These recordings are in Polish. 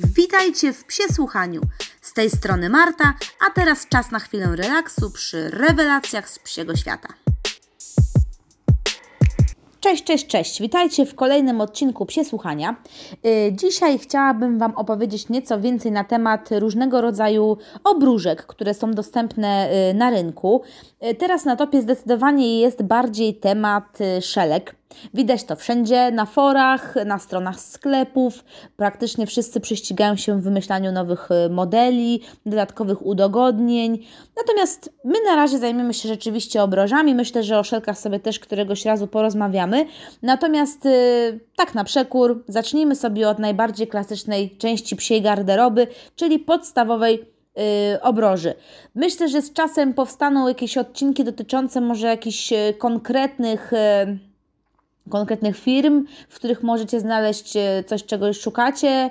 Witajcie w Psiesłuchaniu. Z tej strony Marta, a teraz czas na chwilę relaksu przy rewelacjach z psiego świata. Cześć, cześć, cześć. Witajcie w kolejnym odcinku Psiesłuchania. Y, dzisiaj chciałabym Wam opowiedzieć nieco więcej na temat różnego rodzaju obróżek, które są dostępne y, na rynku. Y, teraz na topie zdecydowanie jest bardziej temat szelek. Widać to wszędzie, na forach, na stronach sklepów. Praktycznie wszyscy prześcigają się w wymyślaniu nowych y, modeli, dodatkowych udogodnień. Natomiast my na razie zajmiemy się rzeczywiście obrożami. Myślę, że o szelkach sobie też któregoś razu porozmawiamy. Natomiast y, tak na przekór, zacznijmy sobie od najbardziej klasycznej części psiej garderoby, czyli podstawowej y, obroży. Myślę, że z czasem powstaną jakieś odcinki dotyczące może jakichś konkretnych konkretnych firm, w których możecie znaleźć e, coś, czego szukacie. E,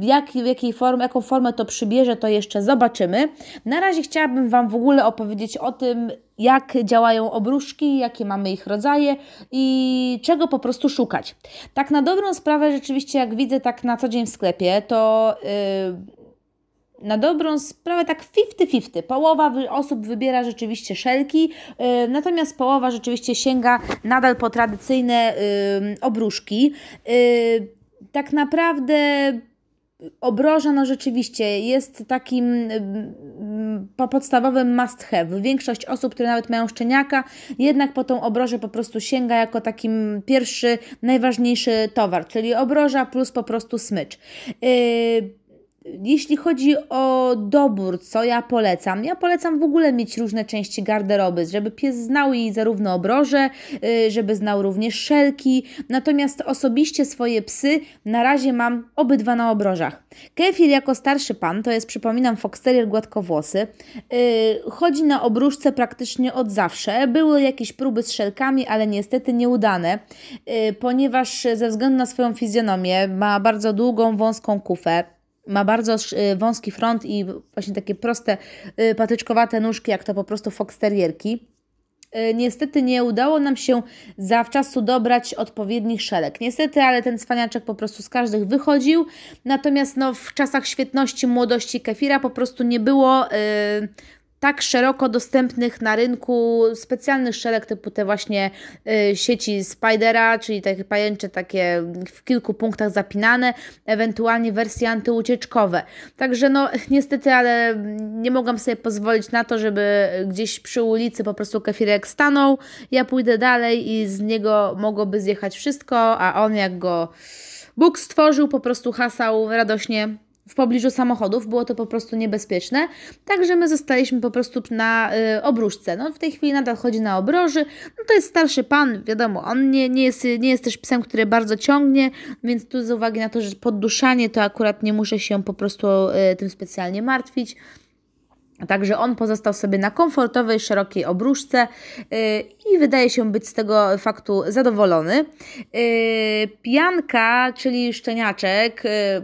jak, w jakiej formie, jaką formę to przybierze, to jeszcze zobaczymy. Na razie chciałabym Wam w ogóle opowiedzieć o tym, jak działają obruszki, jakie mamy ich rodzaje i czego po prostu szukać. Tak na dobrą sprawę, rzeczywiście, jak widzę tak na co dzień w sklepie, to yy, na dobrą sprawę tak 50-50. Połowa osób wybiera rzeczywiście szelki, yy, natomiast połowa rzeczywiście sięga nadal po tradycyjne yy, obruszki. Yy, tak naprawdę obroża no rzeczywiście jest takim po podstawowym must have. Większość osób, które nawet mają szczeniaka, jednak po tą obrożę po prostu sięga jako takim pierwszy, najważniejszy towar, czyli obroża plus po prostu smycz. Yy, jeśli chodzi o dobór, co ja polecam? Ja polecam w ogóle mieć różne części garderoby, żeby pies znał jej zarówno obroże, y, żeby znał również szelki. Natomiast osobiście swoje psy na razie mam obydwa na obrożach. Kefir jako starszy pan, to jest przypominam Fox Terrier gładkowłosy, y, chodzi na obróżce praktycznie od zawsze. Były jakieś próby z szelkami, ale niestety nieudane, y, ponieważ ze względu na swoją fizjonomię ma bardzo długą, wąską kufę ma bardzo y, wąski front i właśnie takie proste, y, patyczkowate nóżki, jak to po prostu foxterierki. Y, niestety nie udało nam się zawczasu dobrać odpowiednich szelek. Niestety, ale ten cwaniaczek po prostu z każdych wychodził. Natomiast no, w czasach świetności, młodości kefira po prostu nie było tak szeroko dostępnych na rynku specjalnych szelek typu te właśnie y, sieci Spidera, czyli takie pajęcze takie w kilku punktach zapinane, ewentualnie wersje antyucieczkowe. Także no niestety, ale nie mogłam sobie pozwolić na to, żeby gdzieś przy ulicy po prostu kefirek stanął, ja pójdę dalej i z niego mogłoby zjechać wszystko, a on jak go Bóg stworzył, po prostu hasał radośnie w pobliżu samochodów, było to po prostu niebezpieczne, także my zostaliśmy po prostu na y, obróżce. No, w tej chwili nadal chodzi na obroży, no to jest starszy pan, wiadomo, on nie, nie, jest, nie jest też psem, który bardzo ciągnie, więc tu z uwagi na to, że podduszanie, to akurat nie muszę się po prostu y, tym specjalnie martwić. Także on pozostał sobie na komfortowej, szerokiej obruszce yy, i wydaje się być z tego faktu zadowolony. Yy, pianka, czyli szczeniaczek,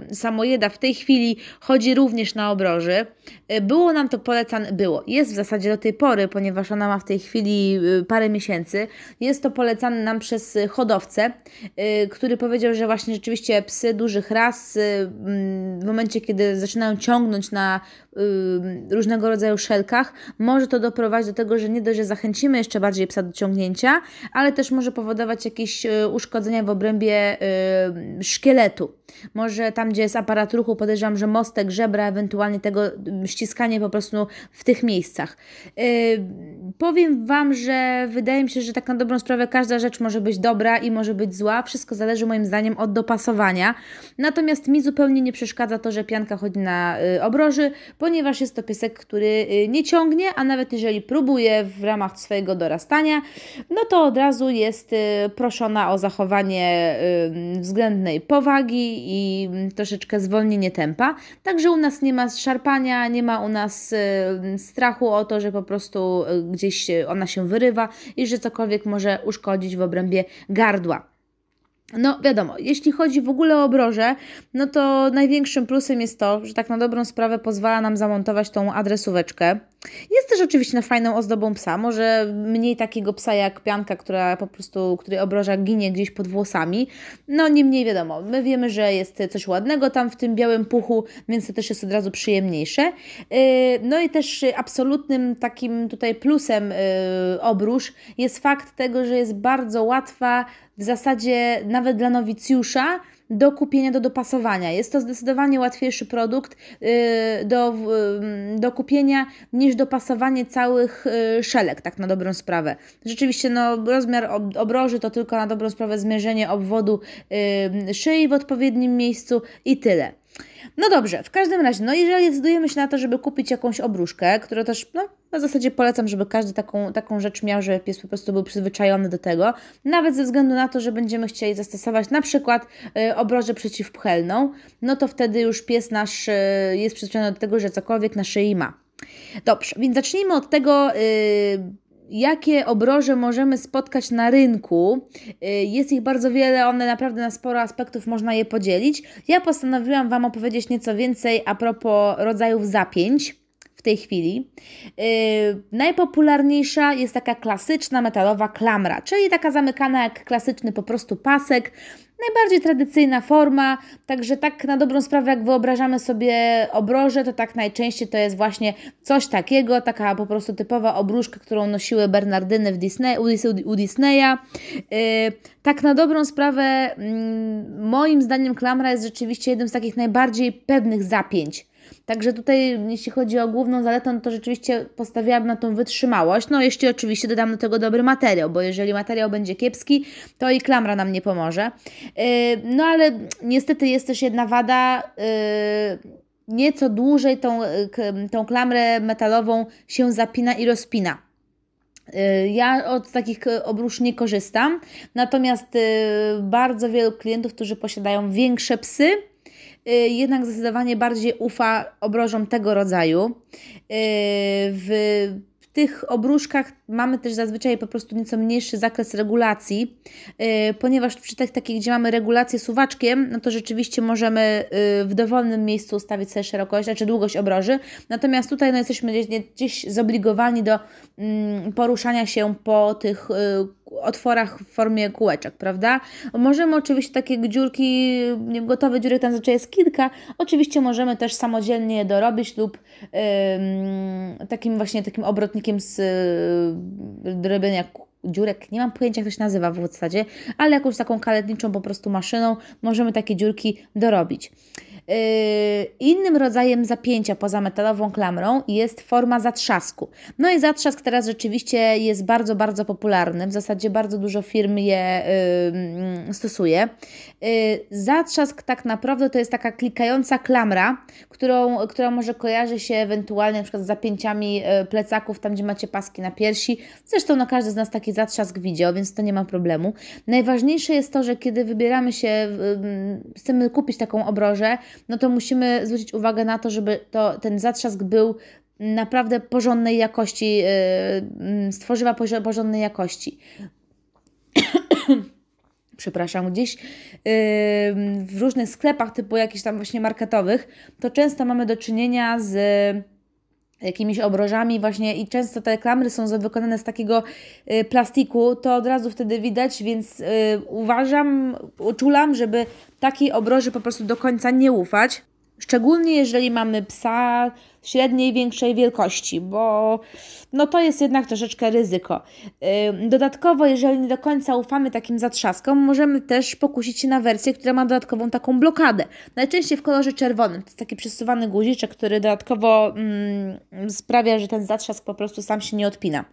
yy, samojeda w tej chwili chodzi również na obroży. Y, było nam to polecane, było, jest w zasadzie do tej pory, ponieważ ona ma w tej chwili y, parę miesięcy. Jest to polecane nam przez hodowcę, yy, który powiedział, że właśnie rzeczywiście psy dużych ras mm, w momencie, kiedy zaczynają ciągnąć na różnego rodzaju szelkach, może to doprowadzić do tego, że nie dość, że zachęcimy jeszcze bardziej psa do ciągnięcia, ale też może powodować jakieś uszkodzenia w obrębie szkieletu. Może tam, gdzie jest aparat ruchu, podejrzewam, że mostek, żebra, ewentualnie tego ściskanie po prostu w tych miejscach. Yy, powiem Wam, że wydaje mi się, że tak na dobrą sprawę każda rzecz może być dobra i może być zła. Wszystko zależy moim zdaniem od dopasowania. Natomiast mi zupełnie nie przeszkadza to, że pianka chodzi na y, obroży, ponieważ jest to piesek, który y, nie ciągnie, a nawet jeżeli próbuje w ramach swojego dorastania, no to od razu jest y, proszona o zachowanie y, względnej powagi i troszeczkę zwolnienie tempa. Także u nas nie ma szarpania, nie ma u nas strachu o to, że po prostu gdzieś ona się wyrywa i że cokolwiek może uszkodzić w obrębie gardła. No wiadomo, jeśli chodzi w ogóle o obroże, no to największym plusem jest to, że tak na dobrą sprawę pozwala nam zamontować tą adresóweczkę. Jest też oczywiście na fajną ozdobą psa, może mniej takiego psa jak pianka, która po prostu, której obroża ginie gdzieś pod włosami. No niemniej wiadomo, my wiemy, że jest coś ładnego tam w tym białym puchu, więc to też jest od razu przyjemniejsze. Yy, no i też absolutnym takim tutaj plusem yy, obróż jest fakt tego, że jest bardzo łatwa w zasadzie nawet dla nowicjusza do kupienia, do dopasowania. Jest to zdecydowanie łatwiejszy produkt yy, do, do kupienia niż dopasowanie całych yy, szelek, tak na dobrą sprawę. Rzeczywiście no, rozmiar obroży to tylko na dobrą sprawę zmierzenie obwodu szyi w odpowiednim miejscu i tyle. No dobrze, w każdym razie, no jeżeli decydujemy się na to, żeby kupić jakąś obruszkę, którą też, no w zasadzie polecam, żeby każdy taką, taką rzecz miał, żeby pies po prostu był przyzwyczajony do tego, nawet ze względu na to, że będziemy chcieli zastosować na przykład y, obrożę przeciwpchelną, no to wtedy już pies nasz y, jest przyzwyczajony do tego, że cokolwiek na szyi ma. Dobrze, więc zacznijmy od tego, y, jakie obroże możemy spotkać na rynku. Y, jest ich bardzo wiele, one naprawdę na sporo aspektów można je podzielić. Ja postanowiłam Wam opowiedzieć nieco więcej a propos rodzajów zapięć w tej chwili. Yy, najpopularniejsza jest taka klasyczna metalowa klamra, czyli taka zamykana jak klasyczny po prostu pasek. Najbardziej tradycyjna forma, także tak na dobrą sprawę, jak wyobrażamy sobie obroże, to tak najczęściej to jest właśnie coś takiego, taka po prostu typowa obruszka, którą nosiły Bernardyny w Disney, u Disneya. Yy, tak na dobrą sprawę, mm, moim zdaniem klamra jest rzeczywiście jednym z takich najbardziej pewnych zapięć Także tutaj, jeśli chodzi o główną zaletę, no to rzeczywiście postawiłabym na tą wytrzymałość. No, jeśli oczywiście dodam do tego dobry materiał, bo jeżeli materiał będzie kiepski, to i klamra nam nie pomoże. Yy, no, ale niestety jest też jedna wada. Yy, nieco dłużej tą, tą klamrę metalową się zapina i rozpina. Yy, ja od takich obrusz nie korzystam, natomiast bardzo wielu klientów, którzy posiadają większe psy, Y, jednak zdecydowanie bardziej ufa obrożom tego rodzaju. Y, w tych obruszkach mamy też zazwyczaj po prostu nieco mniejszy zakres regulacji, yy, ponieważ przy tych takich, gdzie mamy regulację suwaczkiem, no to rzeczywiście możemy w dowolnym miejscu ustawić sobie szerokość, znaczy długość obroży, natomiast tutaj no, jesteśmy gdzieś, gdzieś zobligowani do yy, poruszania się po tych y, otworach w formie kółeczek, prawda? Możemy oczywiście takie dziurki, gotowe dziury, tam zazwyczaj jest kilka, oczywiście możemy też samodzielnie je dorobić lub takim właśnie takim obrotnikiem z do robienia dziurek, nie mam pojęcia jak to się nazywa w zasadzie, ale jakąś taką kaletniczą po prostu maszyną możemy takie dziurki dorobić. Yy, innym rodzajem zapięcia poza metalową klamrą jest forma zatrzasku. No i zatrzask teraz rzeczywiście jest bardzo, bardzo popularny. W zasadzie bardzo dużo firm je yy, stosuje. Yy, zatrzask tak naprawdę to jest taka klikająca klamra, którą, która może kojarzy się ewentualnie na przykład z zapięciami plecaków, tam gdzie macie paski na piersi. Zresztą no, każdy z nas taki zatrzask widział, więc to nie ma problemu. Najważniejsze jest to, że kiedy wybieramy się, chcemy kupić taką obrożę, no to musimy zwrócić uwagę na to, żeby to, ten zatrzask był naprawdę porządnej jakości, yy, stworzyła porządnej jakości. Przepraszam, gdzieś yy, w różnych sklepach, typu jakichś tam właśnie marketowych, to często mamy do czynienia z jakimiś obrożami właśnie i często te klamry są wykonane z takiego y, plastiku, to od razu wtedy widać, więc y, uważam, uczulam, żeby takiej obroży po prostu do końca nie ufać. Szczególnie jeżeli mamy psa średniej, większej wielkości, bo no to jest jednak troszeczkę ryzyko. Dodatkowo, jeżeli nie do końca ufamy takim zatrzaskom, możemy też pokusić się na wersję, która ma dodatkową taką blokadę. Najczęściej w kolorze czerwonym. To jest taki przesuwany guziczek, który dodatkowo mm, sprawia, że ten zatrzask po prostu sam się nie odpina.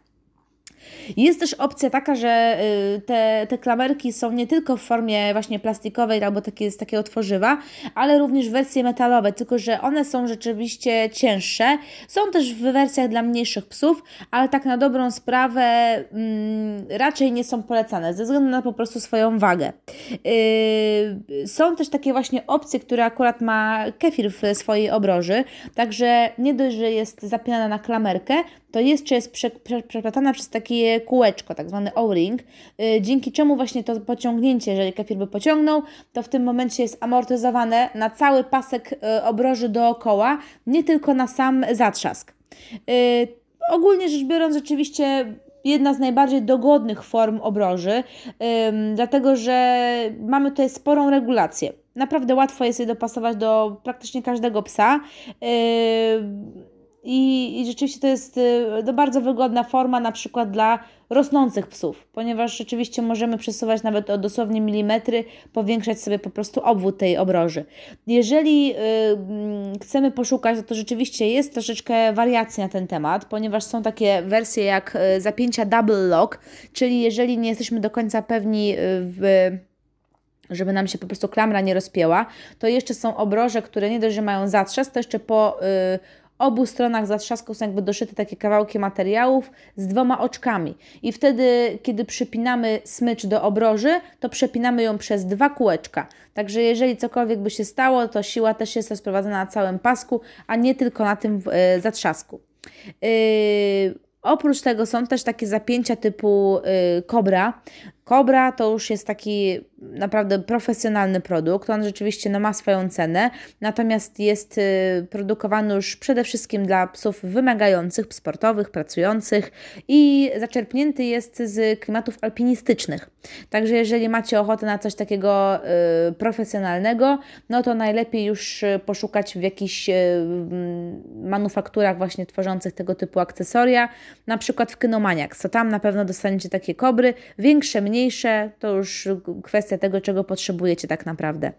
Jest też opcja taka, że y, te, te klamerki są nie tylko w formie właśnie plastikowej albo takie, z takiego tworzywa, ale również wersje metalowe, tylko że one są rzeczywiście cięższe. Są też w wersjach dla mniejszych psów, ale tak na dobrą sprawę mm, raczej nie są polecane ze względu na po prostu swoją wagę. Yy, są też takie właśnie opcje, które akurat ma kefir w swojej obroży, także nie dość, że jest zapinana na klamerkę, to jeszcze jest prze, prze, przeplatana przez takie kółeczko, tak zwany O-ring, yy, dzięki czemu właśnie to pociągnięcie, jeżeli kefir by pociągnął, to w tym momencie jest amortyzowane na cały pasek yy, obroży dookoła, nie tylko na sam zatrzask. Yy, ogólnie rzecz biorąc, rzeczywiście jedna z najbardziej dogodnych form obroży, dlatego że mamy tutaj sporą regulację. Naprawdę łatwo jest je dopasować do praktycznie każdego psa. I, I, rzeczywiście to jest y, no, bardzo wygodna forma na przykład dla rosnących psów, ponieważ rzeczywiście możemy przesuwać nawet o dosłownie milimetry, powiększać sobie po prostu obwód tej obroży. Jeżeli y, mm, chcemy poszukać, to rzeczywiście jest troszeczkę wariacji na ten temat, ponieważ są takie wersje jak y, zapięcia double lock, czyli jeżeli nie jesteśmy do końca pewni y, w żeby nam się po prostu klamra nie rozpięła, to jeszcze są obroże, które nie dość, że mają zatrzask, to jeszcze po y, obu stronach zatrzasku są jakby doszyte takie kawałki materiałów z dwoma oczkami. I wtedy, kiedy przypinamy smycz do obroży, to przepinamy ją przez dwa kółeczka. Także jeżeli cokolwiek by się stało, to siła też jest rozprowadzona na całym pasku, a nie tylko na tym yy, zatrzasku. Yy, oprócz tego są też takie zapięcia typu yy, kobra. Kobra to już jest taki naprawdę profesjonalny produkt. On rzeczywiście no, ma swoją cenę, natomiast jest y, produkowany już przede wszystkim dla psów wymagających, sportowych, pracujących i zaczerpnięty jest z klimatów alpinistycznych. Także jeżeli macie ochotę na coś takiego y, profesjonalnego, no to najlepiej już y, poszukać w jakichś y, manufakturach właśnie tworzących tego typu akcesoria, na przykład w Kynomaniacs, to tam na pewno dostaniecie takie kobry, większe, mniej mniejsze, to już kwestia tego, czego potrzebujecie tak naprawdę.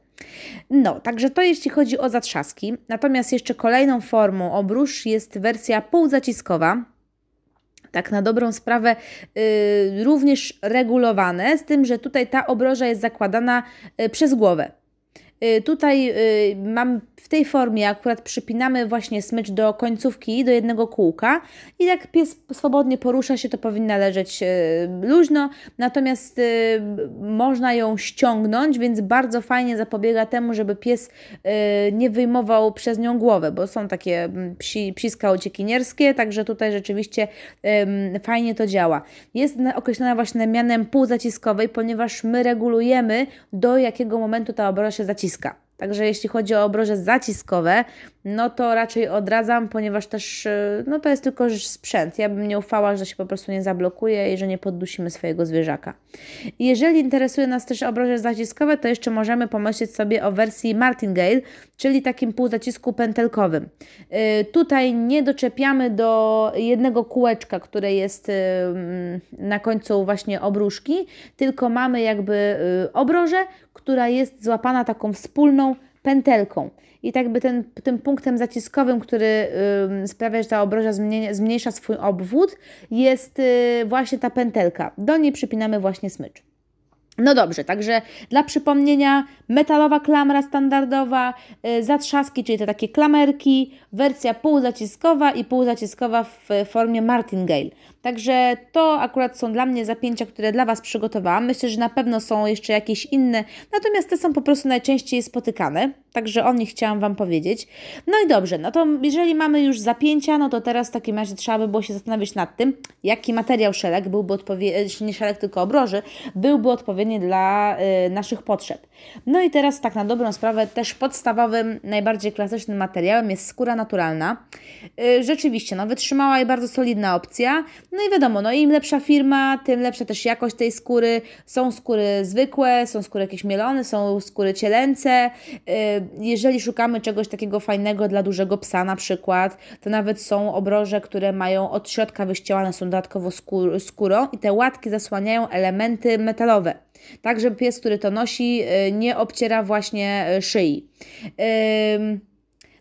No, także to jeśli chodzi o zatrzaski. Natomiast jeszcze kolejną formą obrusz jest wersja półzaciskowa. Tak, na dobrą sprawę yy, również regulowane, z tym, że tutaj ta obroża jest zakładana yy, przez głowę. Yy, tutaj y, mam w tej formie akurat przypinamy właśnie smycz do końcówki, do jednego kółka i jak pies swobodnie porusza się, to powinna leżeć e, luźno, natomiast można ją ściągnąć, więc bardzo fajnie zapobiega temu, żeby pies nie wyjmował przez nią głowę, bo są takie psi, psiska uciekinierskie, także tutaj rzeczywiście fajnie to działa. Jest określona właśnie mianem półzaciskowej, ponieważ my regulujemy do jakiego momentu ta obroża się zaciska. списка. Także jeśli chodzi o obroże zaciskowe, no to raczej odradzam, ponieważ też y, no to jest tylko sprzęt. Ja bym nie ufała, że się po prostu nie zablokuje i że nie poddusimy swojego zwierzaka. Jeżeli interesuje nas też obroże zaciskowe, to jeszcze możemy pomyśleć sobie o wersji Martingale, czyli takim półzacisku pętelkowym. Yy, tutaj nie doczepiamy do jednego kółeczka, które jest yy, na końcu właśnie obruszki, tylko mamy jakby obrożę, która jest złapana taką wspólną pętelką. I tak by ten, tym punktem zaciskowym, który y, sprawia, że ta obroża zmniejsza, swój obwód, jest y, właśnie ta pętelka. Do niej przypinamy właśnie smycz. No dobrze, także dla przypomnienia, metalowa klamra standardowa, y, zatrzaski, czyli te takie klamerki, wersja półzaciskowa i półzaciskowa w formie martingale. Także to akurat są dla mnie zapięcia, które dla Was przygotowałam. Myślę, że na pewno są jeszcze jakieś inne, natomiast te są po prostu najczęściej spotykane, także o nich chciałam Wam powiedzieć. No i dobrze, no to jeżeli mamy już zapięcia, no to teraz w takim razie trzeba by było się zastanowić nad tym, jaki materiał szelek byłby odpowiedni, nie szelek, tylko obroży, byłby odpowiedni dla y, naszych potrzeb. No i teraz tak na dobrą sprawę też podstawowym, najbardziej klasycznym materiałem jest skóra naturalna. Y, rzeczywiście, no wytrzymała i bardzo solidna opcja. No i wiadomo, no im lepsza firma, tym lepsza też jakość tej skóry. Są skóry zwykłe, są skóry jakieś mielone, są skóry cielęce. Y, jeżeli szukamy czegoś takiego fajnego dla dużego psa na przykład, to nawet są obroże, które mają od środka wyścielane, są dodatkowo skór, skórą i te łatki zasłaniają elementy metalowe. Tak, żeby pies, który to nosi, y, nie obciera właśnie y, szyi.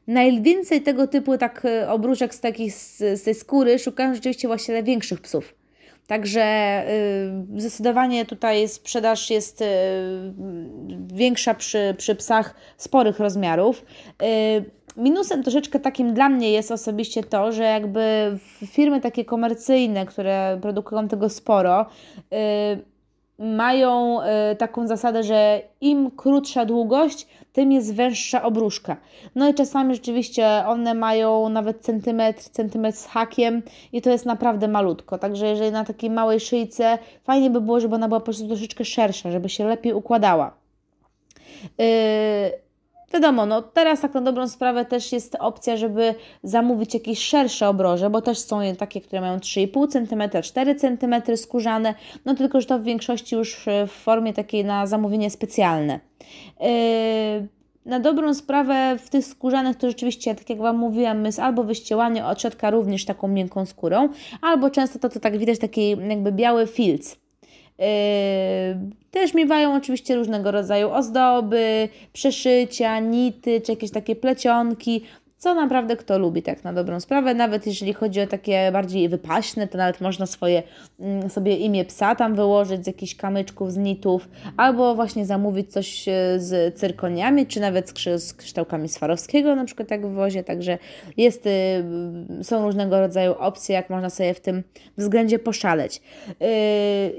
Najwięcej tego typu tak e, obruczek z, takich, z, tej skóry szukają rzeczywiście właściciele większych psów. Także y, zdecydowanie tutaj sprzedaż jest y, większa przy, przy psach sporych rozmiarów. Y, minusem troszeczkę takim dla mnie jest osobiście to, że jakby firmy takie komercyjne, które produkują tego sporo, mają y, taką zasadę, że im krótsza długość, tym jest węższa obruszka. No i czasami rzeczywiście one mają nawet centymetr, centymetr z hakiem i to jest naprawdę malutko. Także jeżeli na takiej małej szyjce, fajnie by było, żeby ona była po prostu troszeczkę szersza, żeby się lepiej układała. Yy, Wiadomo, no teraz tak na dobrą sprawę też jest opcja, żeby zamówić jakieś szersze obroże, bo też są takie, które mają 3,5 cm, 4 cm skórzane, no tylko, że to w większości już w formie takiej na zamówienie specjalne. Yy, na dobrą sprawę w tych skórzanych to rzeczywiście, tak jak Wam mówiłam, jest albo wyścielanie otrzetka również taką miękką skórą, albo często to, to tak widać taki jakby biały filc. Yy, też miewają oczywiście różnego rodzaju ozdoby, przeszycia, nity, czy jakieś takie plecionki co naprawdę kto lubi, tak na dobrą sprawę. Nawet jeżeli chodzi o takie bardziej wypaśne, to nawet można swoje, mm, sobie imię psa tam wyłożyć z jakichś kamyczków, z nitów, albo właśnie zamówić coś e, z cyrkoniami, czy nawet z, z kształkami Swarowskiego, na przykład tak w wozie, także jest, y, są różnego rodzaju opcje, jak można sobie w tym względzie poszaleć. Y,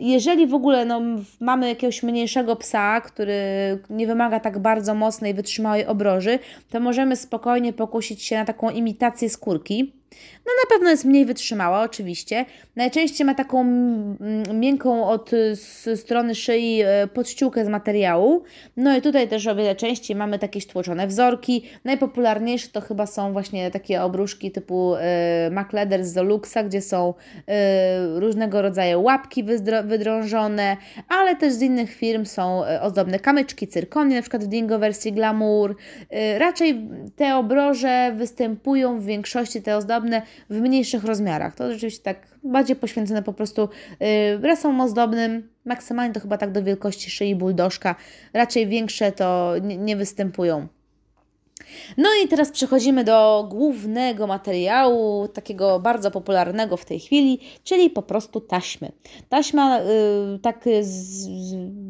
jeżeli w ogóle no, mamy jakiegoś mniejszego psa, który nie wymaga tak bardzo mocnej, wytrzymałej obroży, to możemy spokojnie pokusić się na taką imitację skórki. No na pewno jest mniej wytrzymała, oczywiście. Najczęściej ma taką miękką od strony szyi e, podściółkę z materiału. No i tutaj też o wiele częściej mamy takie stłoczone wzorki. Najpopularniejsze to chyba są właśnie takie obruszki typu e, Mac Leather z Zoluxa, gdzie są e, różnego rodzaju łapki wydrążone, ale też z innych firm są ozdobne kamyczki, cyrkonie, na przykład w Dingo wersji Glamour. Raczej te obroże występują w większości te ozdobne w mniejszych rozmiarach. To rzeczywiście tak bardziej poświęcone po prostu yy, rasom ozdobnym. Maksymalnie to chyba tak do wielkości szyi buldożka. Raczej większe to nie, nie występują. No i teraz przechodzimy do głównego materiału, takiego bardzo popularnego w tej chwili, czyli po prostu taśmy. Taśma, y, tak z,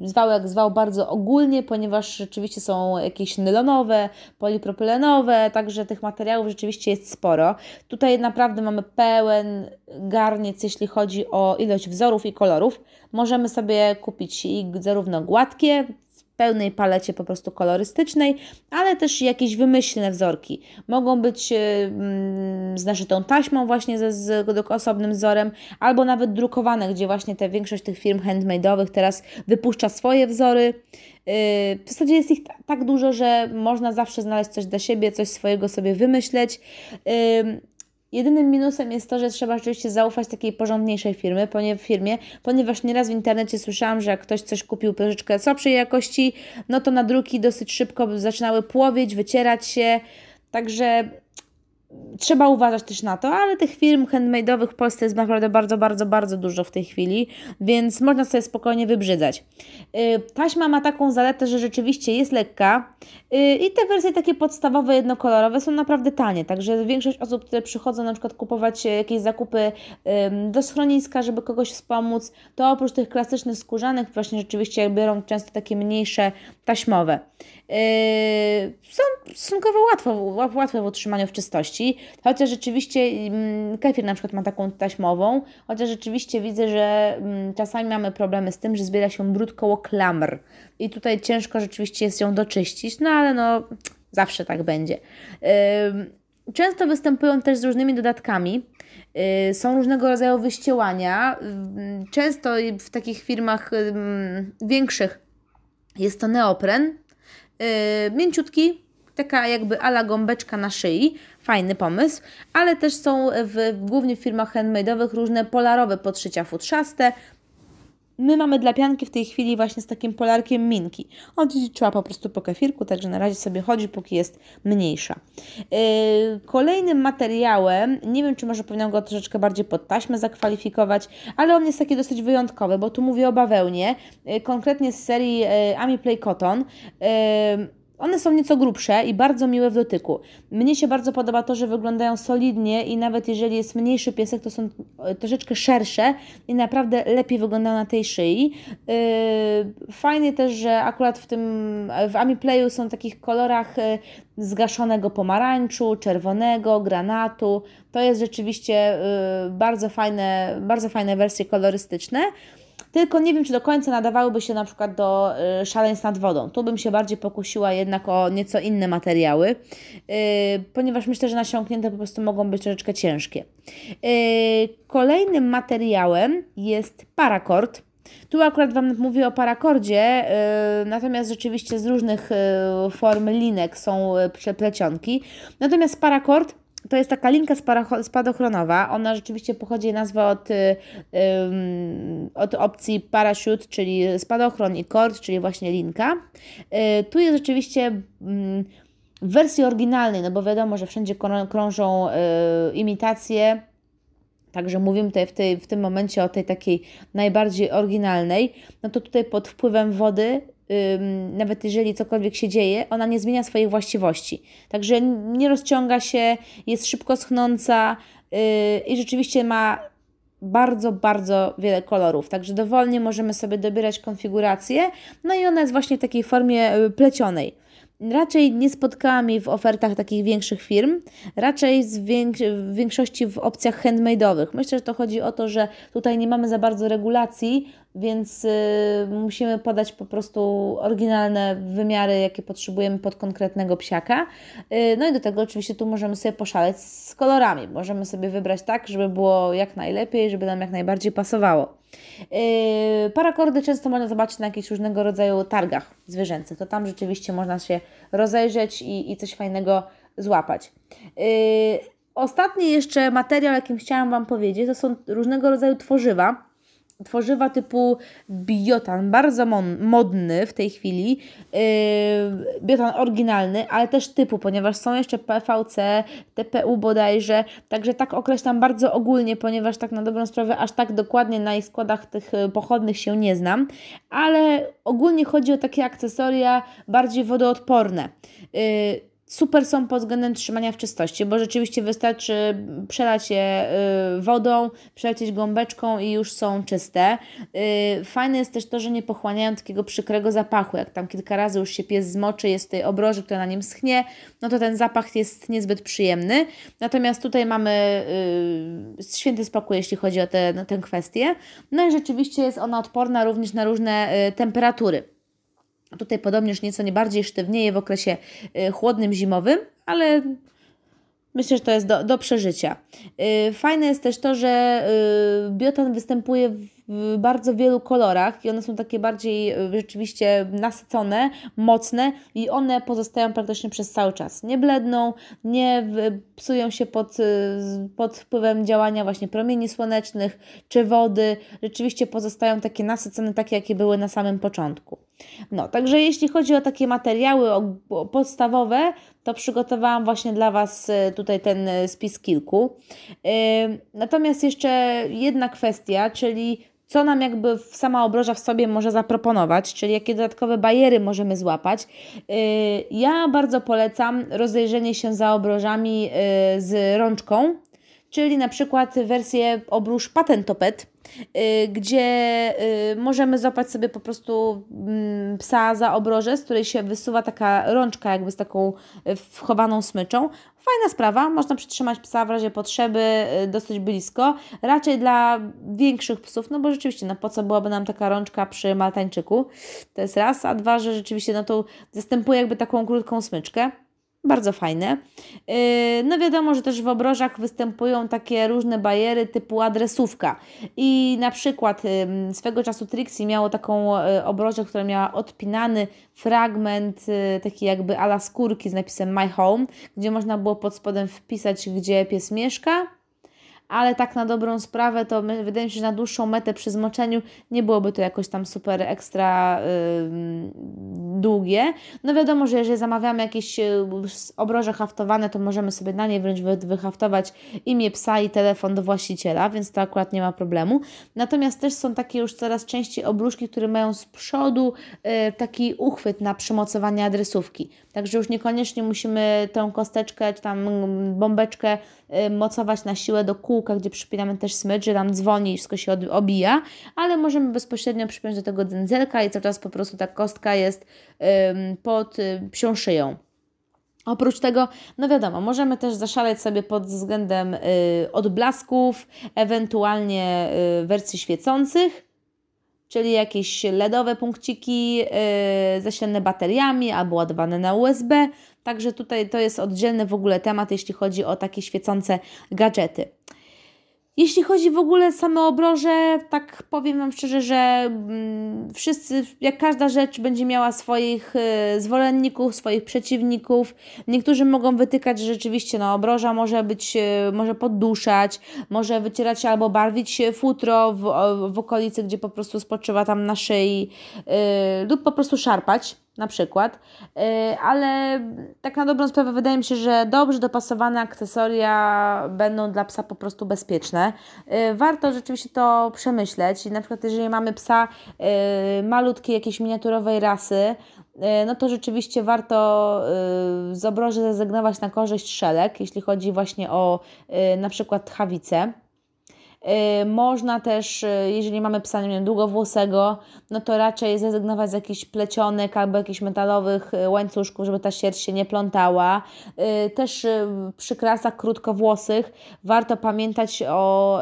zwał jak zwał bardzo ogólnie, ponieważ rzeczywiście są jakieś nylonowe, polipropylenowe, także tych materiałów rzeczywiście jest sporo. Tutaj naprawdę mamy pełen garniec, jeśli chodzi o ilość wzorów i kolorów. Możemy sobie kupić i zarówno gładkie, pełnej palecie po prostu kolorystycznej, ale też jakieś wymyślne wzorki. Mogą być mm, z naszytą taśmą właśnie ze, z osobnym wzorem, albo nawet drukowane, gdzie właśnie te większość tych firm handmade'owych teraz wypuszcza swoje wzory. Yy, w zasadzie jest ich tak dużo, że można zawsze znaleźć coś dla siebie, coś swojego sobie wymyśleć. Jedynym minusem jest to, że trzeba rzeczywiście zaufać takiej porządniejszej firmy, firmie, ponieważ nieraz w internecie słyszałam, że jak ktoś coś kupił troszeczkę słabszej jakości, no to nadruki dosyć szybko zaczynały płowieć, wycierać się, także trzeba uważać też na to, ale tych firm handmade'owych w Polsce jest naprawdę bardzo, bardzo, bardzo dużo w tej chwili, więc można sobie spokojnie wybrzydzać. Y, taśma ma taką zaletę, że rzeczywiście jest lekka y, i te wersje takie podstawowe, jednokolorowe są naprawdę tanie, także większość osób, które przychodzą na przykład kupować jakieś zakupy do schroniska, żeby kogoś wspomóc, to oprócz tych klasycznych skórzanych właśnie rzeczywiście biorą często takie mniejsze taśmowe. Są stosunkowo łatwe w utrzymaniu w czystości, chociaż rzeczywiście mm, kefir na przykład ma taką taśmową, chociaż rzeczywiście widzę, że mm, czasami mamy problemy z tym, że zbiera się brud koło klamr i tutaj ciężko rzeczywiście jest ją doczyścić, no ale no zawsze tak będzie. Yy, często występują też z różnymi dodatkami. Yy, są różnego rodzaju wyściełania. Często w takich firmach większych jest to neopren, yy, mięciutki, taka jakby ala gąbeczka na szyi, fajny pomysł, ale też są w, głównie w firmach handmade'owych różne polarowe podszycia futrzaste. My mamy dla pianki w tej chwili właśnie z takim polarkiem minki. Trzeba po prostu po kefirku, także na razie sobie chodzi, póki jest mniejsza. Yy, kolejnym materiałem, nie wiem czy może powinnam go troszeczkę bardziej pod taśmę zakwalifikować, ale on jest taki dosyć wyjątkowy, bo tu mówię o bawełnie, yy, konkretnie z serii yy, Ami Play Cotton. Yy, one są nieco grubsze i bardzo miłe w dotyku. Mnie się bardzo podoba to, że wyglądają solidnie i nawet jeżeli jest mniejszy piesek, to są e, troszeczkę szersze i naprawdę lepiej wyglądają na tej szyi. Yy, fajnie też, że akurat w tym w Amiplayu są w takich kolorach e, zgaszonego pomarańczu, czerwonego, granatu. To jest rzeczywiście bardzo fajne, bardzo fajne wersje kolorystyczne. Tylko nie wiem, czy do końca nadawałyby się na przykład do y, szaleństw nad wodą. Tu bym się bardziej pokusiła jednak o nieco inne materiały, y, ponieważ myślę, że nasiąknięte po prostu mogą być troszeczkę ciężkie. Y, kolejnym materiałem jest parakord. Tu akurat Wam mówię o parakordzie, natomiast rzeczywiście z różnych form linek są przeplecionki. Natomiast parakord to jest taka linka spadochronowa. Ona rzeczywiście pochodzi nazwa od, od opcji parachute, czyli spadochron i cord, czyli właśnie linka. Y, tu jest rzeczywiście w wersji oryginalnej, no bo wiadomo, że wszędzie krążą y, imitacje. Także mówimy tutaj w, tej, w tym momencie o tej takiej najbardziej oryginalnej. No to tutaj pod wpływem wody nawet jeżeli cokolwiek się dzieje, ona nie zmienia swoich właściwości. Także nie rozciąga się, jest szybko schnąca y, i rzeczywiście ma bardzo, bardzo wiele kolorów. Także dowolnie możemy sobie dobierać konfigurację. No i ona jest właśnie w takiej formie y, plecionej. Raczej nie spotkałam jej w ofertach takich większych firm, raczej w większości w opcjach handmade'owych. Myślę, że to chodzi o to, że tutaj nie mamy za bardzo regulacji, więc y, musimy podać po prostu oryginalne wymiary, jakie potrzebujemy pod konkretnego psiaka. Y, no i do tego oczywiście tu możemy sobie poszaleć z kolorami. Możemy sobie wybrać tak, żeby było jak najlepiej, żeby nam jak najbardziej pasowało. Yy, parakordy często można zobaczyć na jakichś różnego rodzaju targach zwierzęcych. To tam rzeczywiście można się rozejrzeć i, i coś fajnego złapać. Ostatni jeszcze materiał, jakim chciałam Wam powiedzieć, to są różnego rodzaju tworzywa tworzywa typu biotan, bardzo modny w tej chwili, yy, biotan oryginalny, ale też typu, ponieważ są jeszcze PVC, TPU bodajże, także tak określam bardzo ogólnie, ponieważ tak na dobrą sprawę aż tak dokładnie na ich składach tych y, pochodnych się nie znam, ale ogólnie chodzi o takie akcesoria bardziej wodoodporne. Yy, super są pod względem trzymania w czystości, bo rzeczywiście wystarczy przelać je y, wodą, przelecieć gąbeczką i już są czyste. Y, fajne jest też to, że nie pochłaniają takiego przykrego zapachu. Jak tam kilka razy już się pies zmoczy, jest tej obroży, która na nim schnie, no to ten zapach jest niezbyt przyjemny. Natomiast tutaj mamy yy, święty spokój, jeśli chodzi o tę tę kwestię. No i rzeczywiście jest ona odporna również na różne temperatury. Tutaj podobnież nieco nie bardziej sztywnieje w okresie y, chłodnym, zimowym, ale myślę, że to jest do, do przeżycia. Y, fajne jest też to, że y, biotan występuje w bardzo wielu kolorach i one są takie bardziej rzeczywiście nasycone, mocne i one pozostają praktycznie przez cały czas. Nie bledną, nie psują się pod, pod wpływem działania właśnie promieni słonecznych czy wody. Rzeczywiście pozostają takie nasycone, takie jakie były na samym początku. No, także jeśli chodzi o takie materiały podstawowe, to przygotowałam właśnie dla Was y, tutaj ten y, spis kilku. Y, natomiast jeszcze jedna kwestia, czyli co nam jakby sama obroża w sobie może zaproponować, czyli jakie dodatkowe bariery możemy złapać. Ja bardzo polecam rozejrzenie się za obrożami z rączką, czyli na przykład wersję obróż patentopet, gdzie y, możemy złapać sobie po prostu mm, psa za obroże, z której się wysuwa taka rączka jakby z taką y, wchowaną smyczą. Fajna sprawa, można przytrzymać psa w razie potrzeby dosyć blisko. Raczej dla większych psów, no bo rzeczywiście, no po co byłaby nam taka rączka przy maltańczyku? To jest raz, a dwa, że rzeczywiście no to zastępuje jakby taką krótką smyczkę. Bardzo fajne. Yy, no wiadomo, że też w obrożach występują takie różne bariery typu adresówka. I na przykład swego czasu Trixie miało taką y, obrożę, która miała odpinany fragment y, taki jakby ala skórki z napisem My Home, gdzie można było pod spodem wpisać, gdzie pies mieszka ale tak na dobrą sprawę to my, wydaje mi się, że na dłuższą metę przy zmoczeniu nie byłoby to jakoś tam super ekstra długie. No wiadomo, że jeżeli zamawiamy jakieś yy, obroże haftowane, to możemy sobie na nie wręcz wy, wyhaftować imię psa i telefon do właściciela, więc to akurat nie ma problemu. Natomiast też są takie już coraz częściej obruszki, które mają z przodu yy, taki uchwyt na przymocowanie adresówki. Także już niekoniecznie musimy tę kosteczkę czy tam bombeczkę y, mocować na siłę do kółka, gdzie przypinamy też smycz, że tam dzwoni i wszystko się obija, ale możemy bezpośrednio przypiąć do tego dędzelka i cały czas po prostu ta kostka jest pod y, psią szyją. Oprócz tego, no wiadomo, możemy też zaszaleć sobie pod względem y, odblasków, ewentualnie wersji świecących, czyli jakieś LEDowe punkciki yy, zasilane bateriami albo ładowane na USB. Także tutaj to jest oddzielny w ogóle temat, jeśli chodzi o takie świecące gadżety. Jeśli chodzi w ogóle same obroże, tak powiem Wam szczerze, że mm, wszyscy, jak każda rzecz, będzie miała swoich y, zwolenników, swoich przeciwników. Niektórzy mogą wytykać, że rzeczywiście no, obroża może być, y, może podduszać, może wycierać albo barwić futro w, w okolicy, gdzie po prostu spoczywa tam na szyi, y, lub po prostu szarpać na przykład, y, ale tak na dobrą sprawę wydaje mi się, że dobrze dopasowane akcesoria będą dla psa po prostu bezpieczne. Y, warto rzeczywiście to przemyśleć na przykład jeżeli mamy psa y, malutkiej, jakiejś miniaturowej rasy, no to rzeczywiście warto z obroży zrezygnować na korzyść szelek, jeśli chodzi właśnie o na przykład tchawicę. Y, można też, y, jeżeli mamy psa nie wiem, długowłosego, no to raczej zrezygnować z jakichś plecionek albo jakichś metalowych y, łańcuszków, żeby ta sierść się nie plątała. Też przy krasach krótkowłosych warto pamiętać o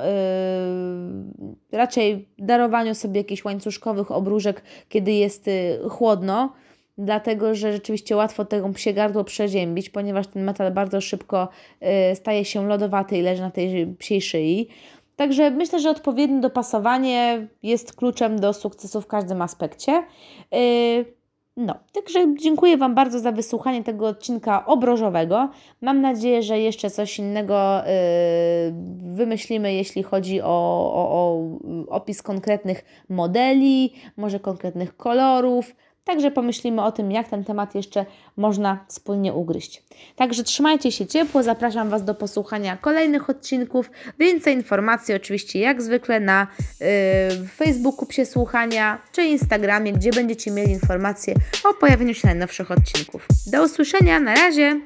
raczej darowaniu sobie jakichś łańcuszkowych obróżek, kiedy jest chłodno dlatego że rzeczywiście łatwo tego psie gardło przeziębić, ponieważ ten metal bardzo szybko staje się lodowaty i leży na tej psiej szyi. Także myślę, że odpowiednie dopasowanie jest kluczem do sukcesu w każdym aspekcie. Y, no, także dziękuję Wam bardzo za wysłuchanie tego odcinka obrożowego. Mam nadzieję, że jeszcze coś innego y, wymyślimy, jeśli chodzi o, o, o opis konkretnych modeli, może konkretnych kolorów. Także pomyślimy o tym, jak ten temat jeszcze można wspólnie ugryźć. Także trzymajcie się ciepło, zapraszam Was do posłuchania kolejnych odcinków. Więcej informacji oczywiście jak zwykle na yy, Facebooku Psie Słuchania czy Instagramie, gdzie będziecie mieli informacje o pojawieniu się najnowszych odcinków. Do usłyszenia, na razie!